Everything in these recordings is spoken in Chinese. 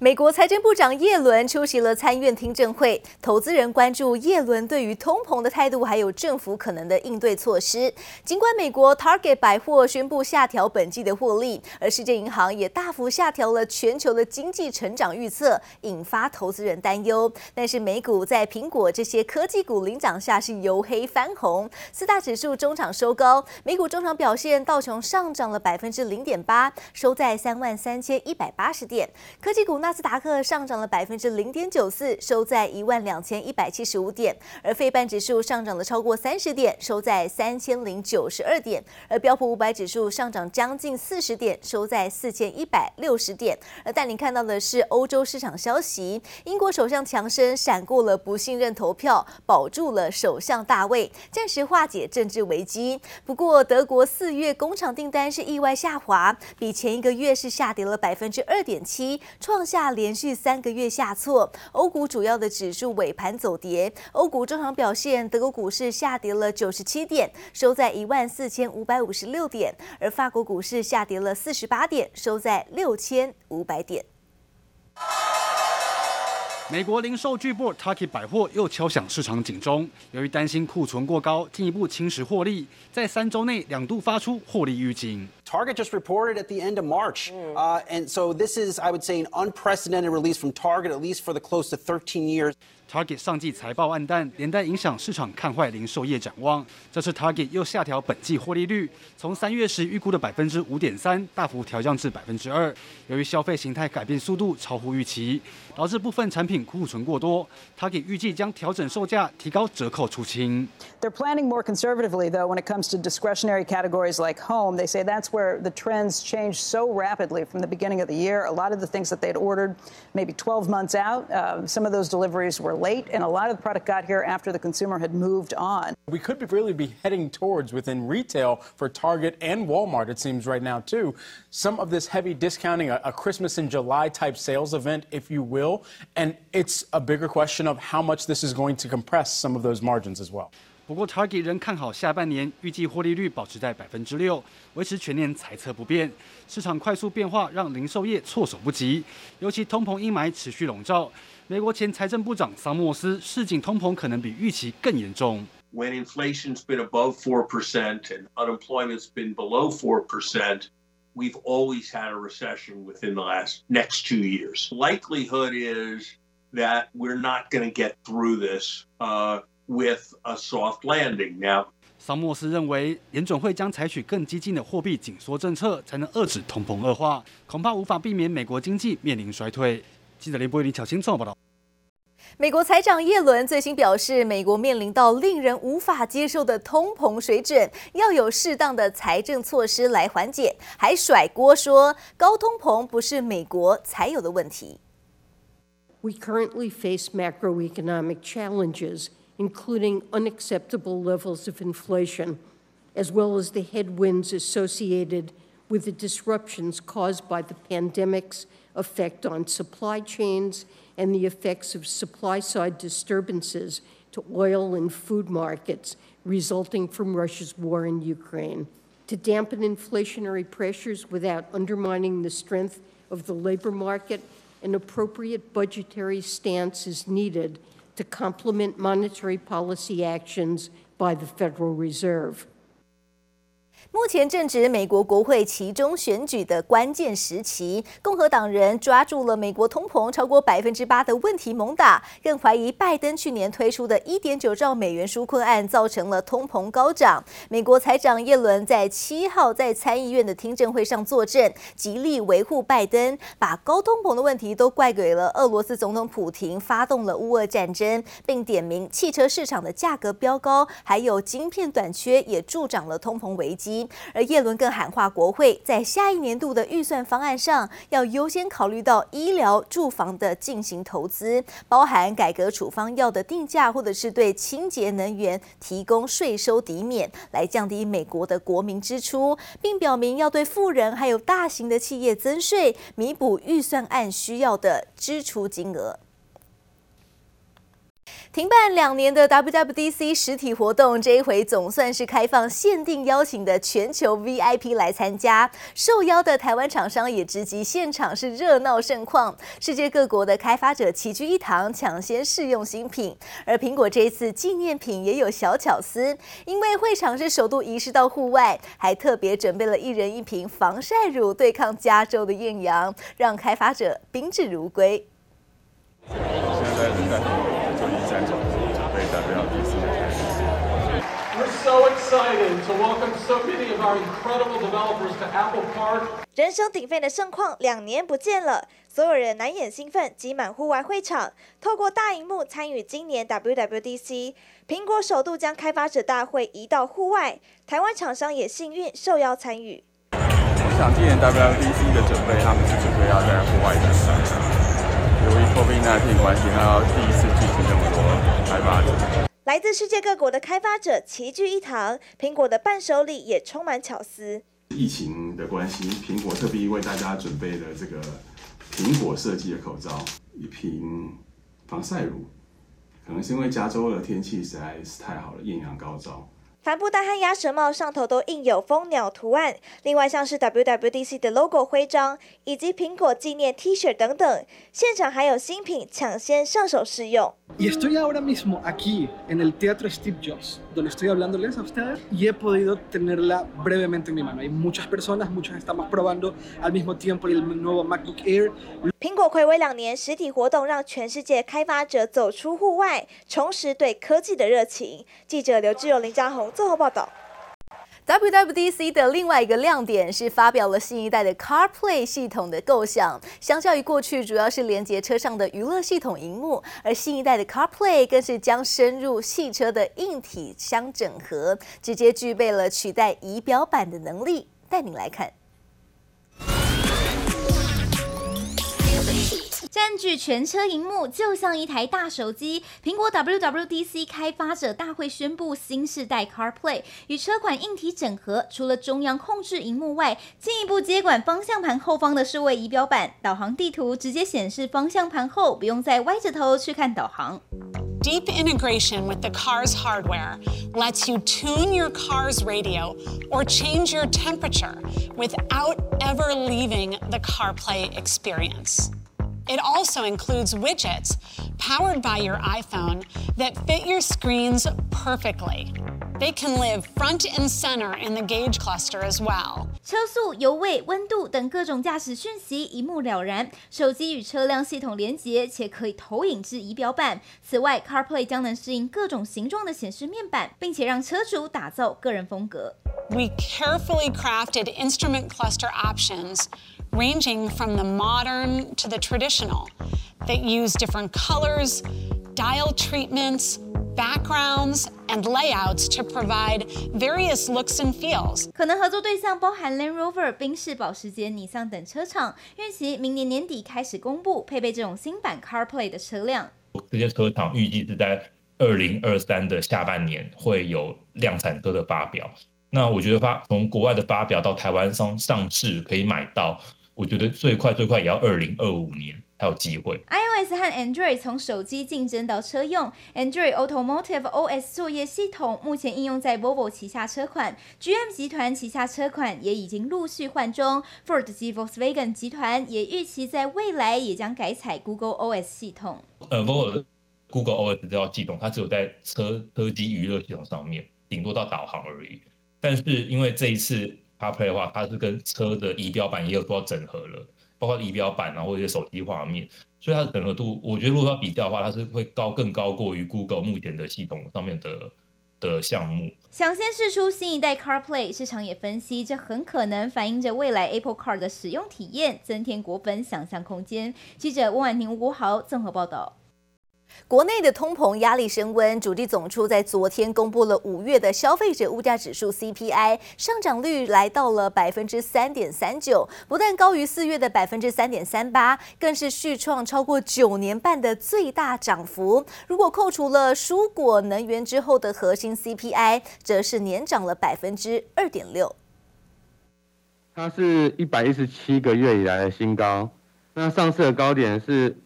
美国财政部长叶伦出席了参院听证会，投资人关注叶伦对于通膨的态度，还有政府可能的应对措施。尽管美国 Target 百货宣布下调本季的获利，而世界银行也大幅下调了全球的经济成长预测，引发投资人担忧。但是美股在苹果这些科技股领涨下是由黑翻红，四大指数中场收高。美股中场表现，道琼上涨了百分之零点八，收在三万三千一百八十点。科技股呢纳斯达克上涨了百分之零点九四，收在一万两千一百七十五点，而费半指数上涨了超过三十点，收在三千零九十二点，而标普五百指数上涨将近四十点，收在四千一百六十点。而带您看到的是欧洲市场消息，英国首相强生闪过了不信任投票，保住了首相大位，暂时化解政治危机。不过，德国四月工厂订单是意外下滑，比前一个月是下跌了百分之二点七。创下连续三个月下挫，欧股主要的指数尾盘走跌。欧股中场表现，德国股市下跌了九十七点，收在一万四千五百五十六点；而法国股市下跌了四十八点，收在六千五百点。美国零售巨擘 Target 百货又敲响市场警钟，由于担心库存过高，进一步侵蚀获利，在三周内两度发出获利预警。Target just reported at the end of March, uh, and so this is, I would say, an unprecedented release from Target, at least for the close to 13 years. Target 上季财报暗淡，连带影响市场看坏零售业展望。这次 Target 又下调本季获利率，从三月时预估的百分之五点三大幅调降至百分之二。由于消费形态改变速度超乎预期，导致部分产品库存过多。Target 预计将调整售价，提高折扣出清。They're planning more conservatively, though, when it comes to discretionary categories like home. They say that's where the trends changed so rapidly from the beginning of the year. A lot of the things that they'd ordered maybe 12 months out, uh, some of those deliveries were late, and a lot of the product got here after the consumer had moved on. We could be really be heading towards within retail for Target and Walmart, it seems right now, too. Some of this heavy discounting, a, a Christmas in July type sales event, if you will. And it's a bigger question of how much this is going to compress some of those margins as well. 不过，Target 仍看好下半年，预计获利率保持在百分之六，维持全年财测不变。市场快速变化让零售业措手不及，尤其通膨阴霾持续笼罩。美国前财政部长桑莫斯示警，通膨可能比预期更严重。When inflation's been above four percent and unemployment's been below four percent, we've always had a recession within the last next two years. Likelihood is that we're not going to get through this. Uh, With a soft landing now，桑莫斯认为，联准会将采取更激进的货币紧缩政策，才能遏制通膨恶化，恐怕无法避免美国经济面临衰退。记者林波李巧清报道。美国财长叶伦最新表示，美国面临到令人无法接受的通膨水准，要有适当的财政措施来缓解，还甩锅说高通膨不是美国才有的问题。We currently face macroeconomic challenges. Including unacceptable levels of inflation, as well as the headwinds associated with the disruptions caused by the pandemic's effect on supply chains and the effects of supply side disturbances to oil and food markets resulting from Russia's war in Ukraine. To dampen inflationary pressures without undermining the strength of the labor market, an appropriate budgetary stance is needed to complement monetary policy actions by the Federal Reserve. 目前正值美国国会其中选举的关键时期，共和党人抓住了美国通膨超过百分之八的问题猛打，更怀疑拜登去年推出的一点九兆美元纾困案造成了通膨高涨。美国财长耶伦在七号在参议院的听证会上作证，极力维护拜登，把高通膨的问题都怪给了俄罗斯总统普廷发动了乌俄战争，并点名汽车市场的价格飙高，还有晶片短缺也助长了通膨危机。而叶伦更喊话国会，在下一年度的预算方案上，要优先考虑到医疗、住房的进行投资，包含改革处方药的定价，或者是对清洁能源提供税收抵免，来降低美国的国民支出，并表明要对富人还有大型的企业增税，弥补预算案需要的支出金额。停办两年的 WWDC 实体活动，这一回总算是开放限定邀请的全球 VIP 来参加。受邀的台湾厂商也直击现场，是热闹盛况。世界各国的开发者齐聚一堂，抢先试用新品。而苹果这一次纪念品也有小巧思，因为会场是首度移师到户外，还特别准备了一人一瓶防晒乳，对抗加州的艳阳，让开发者宾至如归。人声鼎沸的盛况两年不见了，所有人难掩兴奋，挤满户外会场，透过大荧幕参与今年 WWDC。苹果首度将开发者大会移到户外，台湾厂商也幸运受邀参与。我想今年 WWDC 的准备，他们是准备要在户外的。由于 COVID-19 关系，他要第一次聚集这么多开发者。来自世界各国的开发者齐聚一堂，苹果的伴手礼也充满巧思。疫情的关系，苹果特别为大家准备了这个苹果设计的口罩，一瓶防晒乳，可能是因为加州的天气实在是太好了，艳阳高照。帆布袋和鸭舌帽上头都印有蜂鸟图案，另外像是 WWDC 的 logo 徽章，以及苹果纪念 T 恤等等，现场还有新品抢先上手试用。苹果睽违两年实体活动，让全世界开发者走出户外，重拾对科技的热情。记者刘志荣、林嘉宏综合报道。WWDC 的另外一个亮点是发表了新一代的 CarPlay 系统的构想。相较于过去，主要是连接车上的娱乐系统荧幕，而新一代的 CarPlay 更是将深入汽车的硬体相整合，直接具备了取代仪表板的能力。带你来看。占据全车荧幕，就像一台大手机。苹果 WWDC 开发者大会宣布，新世代 CarPlay 与车款硬体整合，除了中央控制荧幕外，进一步接管方向盘后方的数位仪表板，导航地图直接显示方向盘后，不用再歪着头去看导航。Deep integration with the car's hardware lets you tune your car's radio or change your temperature without ever leaving the CarPlay experience. It also includes widgets powered by your iPhone that fit your screens perfectly. They can live front and center in the gauge cluster as well. 车速、油位、温度等各种驾驶讯息一目了然，手机与车辆系统连接，且可以投影至仪表板。此外，CarPlay 将能适应各种形状的显示面板，并且让车主打造个人风格。We carefully crafted instrument cluster options ranging from the modern to the traditional that use different colors, dial treatments, backgrounds, and layouts to provide various looks and feels. 可能合作对象包含 Land Rover、宾士、保时捷、尼桑等车厂，预期明年年底开始公布配备这种新版 CarPlay 的车辆。这些车厂预计是在二零二三的下半年会有量产车的发表。那我觉得发从国外的发表到台湾上上市可以买到。我觉得最快最快也要二零二五年才有机会。iOS 和 Android 从手机竞争到车用，Android Automotive OS 作业系统目前应用在 Volvo 旗下车款，GM 集团旗下车款也已经陆续换装，Ford 及 Volkswagen 集团也预期在未来也将改采 Google OS 系统。呃，Volvo Google OS 这套系统，它只有在车车机娱乐系统上面，顶多到导航而已。但是因为这一次。CarPlay 的话，它是跟车的仪表板也有做到整合了，包括仪表板啊，或者手机画面，所以它的整合度，我觉得如果要比较的话，它是会高更高过于 Google 目前的系统上面的的项目。抢先试出新一代 CarPlay，市场也分析，这很可能反映着未来 Apple Car 的使用体验，增添果粉想象空间。记者温婉婷、吴国豪综合报道。国内的通膨压力升温，主计总处在昨天公布了五月的消费者物价指数 CPI 上涨率来到了百分之三点三九，不但高于四月的百分之三点三八，更是续创超过九年半的最大涨幅。如果扣除了蔬果、能源之后的核心 CPI，则是年涨了百分之二点六。它是一百一十七个月以来的新高，那上次的高点是。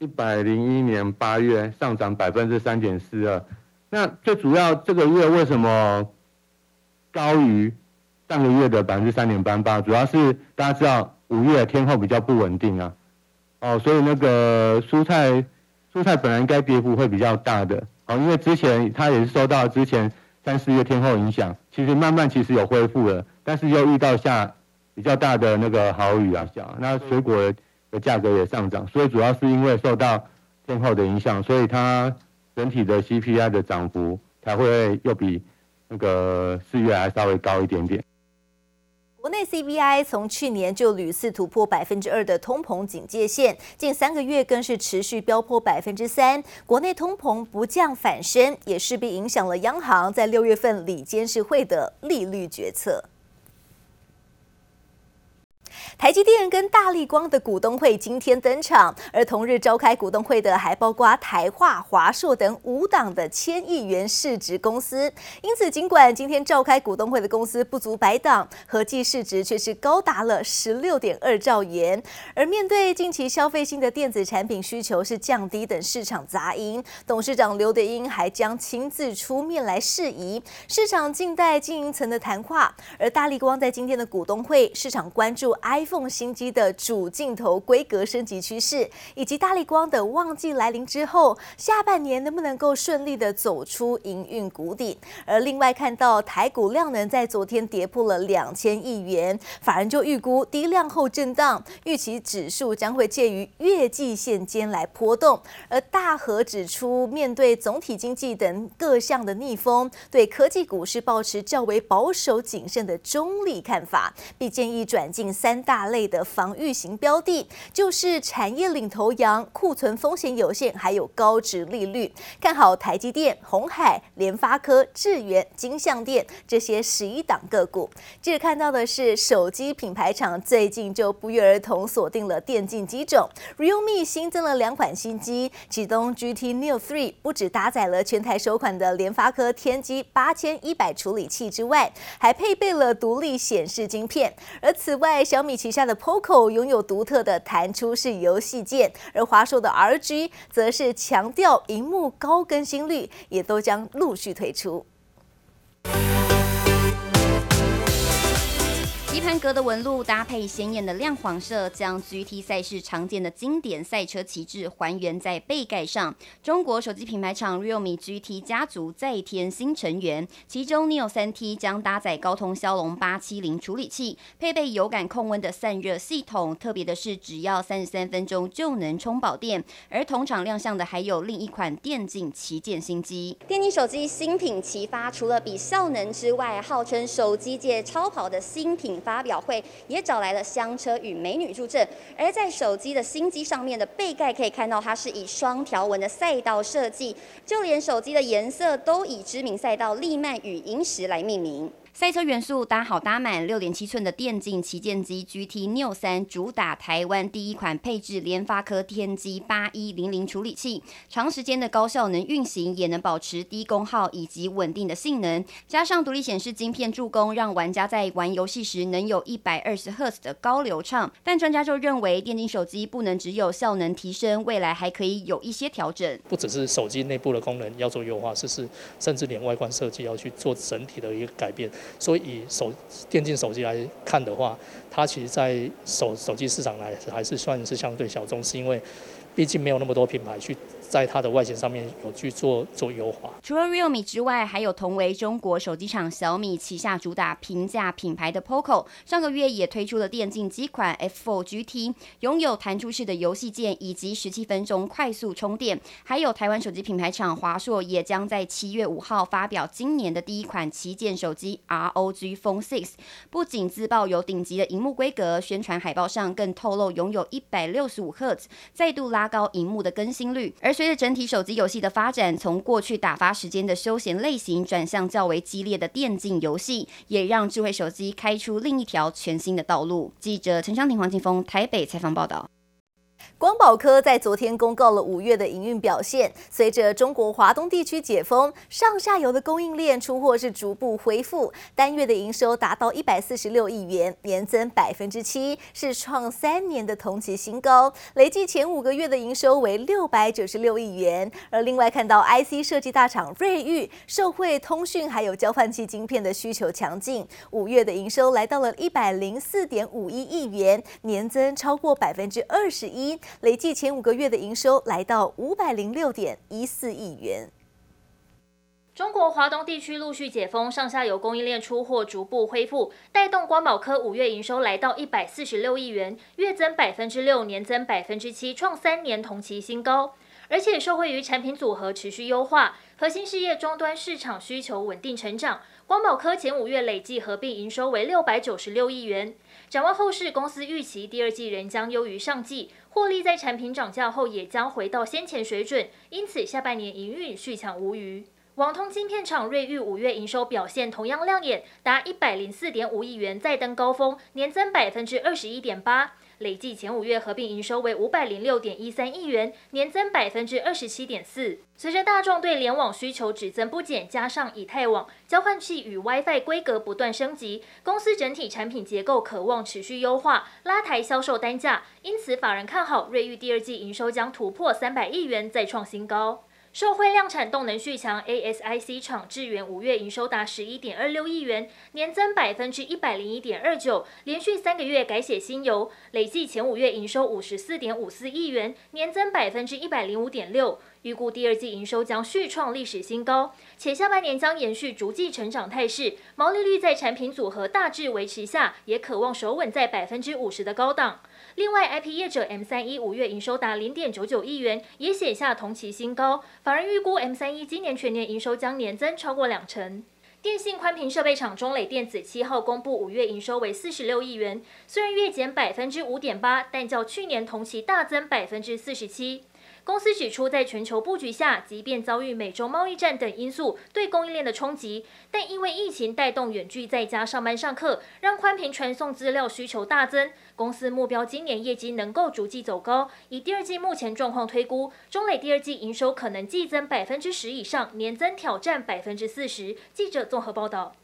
一百零一年八月上涨百分之三点四二。那最主要这个月为什么高于上个月的百分之三点八八？主要是大家知道五月天候比较不稳定啊，哦，所以那个蔬菜蔬菜本来应该跌幅会比较大的，哦，因为之前它也是受到之前三四月天候影响，其实慢慢其实有恢复了，但是又遇到下比较大的那个豪雨啊，那水果的价格也上涨，所以主要是因为受到天候的影响，所以它整体的 CPI 的涨幅才会又比那个四月还稍微高一点点。国内 CPI 从去年就屡次突破百分之二的通膨警戒线，近三个月更是持续飙破百分之三。国内通膨不降反升，也势必影响了央行在六月份理监事会的利率决策。台积电跟大力光的股东会今天登场，而同日召开股东会的还包括台化、华硕等五档的千亿元市值公司。因此，尽管今天召开股东会的公司不足百档，合计市值却是高达了十六点二兆元。而面对近期消费性的电子产品需求是降低等市场杂音，董事长刘德英还将亲自出面来释疑，市场静待经营层的谈话。而大力光在今天的股东会，市场关注 i。新机的主镜头规格升级趋势，以及大立光的旺季来临之后，下半年能不能够顺利的走出营运谷底？而另外看到台股量能在昨天跌破了两千亿元，法人就预估低量后震荡，预期指数将会介于月季线间来波动。而大和指出，面对总体经济等各项的逆风，对科技股是保持较为保守谨慎的中立看法，并建议转进三大。类的防御型标的，就是产业领头羊，库存风险有限，还有高值利率。看好台积电、鸿海、联发科、智源、金像电这些十一档个股。接着看到的是手机品牌厂最近就不约而同锁定了电竞机种，Realme 新增了两款新机，其中 GT Neo 3不只搭载了全台首款的联发科天玑八千一百处理器之外，还配备了独立显示晶片。而此外，小米其旗下的 POCO 拥有独特的弹出式游戏键，而华硕的 RG 则是强调荧幕高更新率，也都将陆续推出。棋盘格的纹路搭配鲜艳的亮黄色，将 GT 赛事常见的经典赛车旗帜还原在背盖上。中国手机品牌厂 Realme GT 家族再添新成员，其中 Neo 3T 将搭载高通骁龙八七零处理器，配备有感控温的散热系统。特别的是，只要三十三分钟就能充饱电。而同场亮相的还有另一款电竞旗舰新机。电竞手机新品齐发，除了比效能之外，号称手机界超跑的新品。发表会也找来了香车与美女助阵，而在手机的新机上面的背盖可以看到，它是以双条纹的赛道设计，就连手机的颜色都以知名赛道利曼与萤石来命名。赛车元素搭好搭满，六点七寸的电竞旗舰机 GT Neo 3主打台湾第一款配置联发科天玑八一零零处理器，长时间的高效能运行也能保持低功耗以及稳定的性能，加上独立显示晶片助攻，让玩家在玩游戏时能有一百二十赫兹的高流畅。但专家就认为，电竞手机不能只有效能提升，未来还可以有一些调整，不只是手机内部的功能要做优化，甚至甚至连外观设计要去做整体的一个改变。所以以手电竞手机来看的话，它其实在手手机市场来还是算是相对小众，是因为毕竟没有那么多品牌去。在它的外形上面有去做做优化。除了 Realme 之外，还有同为中国手机厂小米旗下主打平价品牌的 POCO，上个月也推出了电竞机款 F4 GT，拥有弹出式的游戏键以及十七分钟快速充电。还有台湾手机品牌厂华硕也将在七月五号发表今年的第一款旗舰手机 ROG Phone 6，不仅自曝有顶级的荧幕规格，宣传海报上更透露拥有一百六十五赫兹，再度拉高荧幕的更新率，而。随着整体手机游戏的发展，从过去打发时间的休闲类型转向较为激烈的电竞游戏，也让智慧手机开出另一条全新的道路。记者陈昌婷、黄金峰台北采访报道。光宝科在昨天公告了五月的营运表现，随着中国华东地区解封，上下游的供应链出货是逐步恢复，单月的营收达到一百四十六亿元，年增百分之七，是创三年的同期新高。累计前五个月的营收为六百九十六亿元。而另外看到 IC 设计大厂瑞昱，受惠通讯还有交换器晶片的需求强劲，五月的营收来到了一百零四点五一亿元，年增超过百分之二十一。累计前五个月的营收来到五百零六点一四亿元。中国华东地区陆续解封，上下游供应链出货逐步恢复，带动光宝科五月营收来到一百四十六亿元，月增百分之六，年增百分之七，创三年同期新高。而且受惠于产品组合持续优化，核心事业终端市场需求稳定成长。光宝科前五月累计合并营收为六百九十六亿元。展望后市，公司预期第二季仍将优于上季。获利在产品涨价后也将回到先前水准，因此下半年营运续强无余。网通晶片厂瑞昱五月营收表现同样亮眼，达一百零四点五亿元，再登高峰，年增百分之二十一点八。累计前五月合并营收为五百零六点一三亿元，年增百分之二十七点四。随着大众对联网需求只增不减，加上以太网交换器与 WiFi 规格不断升级，公司整体产品结构可望持续优化，拉抬销售单价。因此，法人看好瑞昱第二季营收将突破三百亿元，再创新高。受惠量产动能续强，ASIC 厂智原五月营收达十一点二六亿元，年增百分之一百零一点二九，连续三个月改写新猷，累计前五月营收五十四点五四亿元，年增百分之一百零五点六，预估第二季营收将续创历史新高，且下半年将延续逐季成长态势，毛利率在产品组合大致维持下，也可望守稳在百分之五十的高档。另外，IP 业者 M 三一五月营收达零点九九亿元，也写下同期新高。法人预估 M 三一今年全年营收将年增超过两成。电信宽频设备厂中磊电子七号公布五月营收为四十六亿元，虽然月减百分之五点八，但较去年同期大增百分之四十七。公司指出，在全球布局下，即便遭遇美洲贸易战等因素对供应链的冲击，但因为疫情带动远距在家上班上课，让宽频传送资料需求大增。公司目标今年业绩能够逐季走高。以第二季目前状况推估，中磊第二季营收可能季增百分之十以上，年增挑战百分之四十。记者综合报道。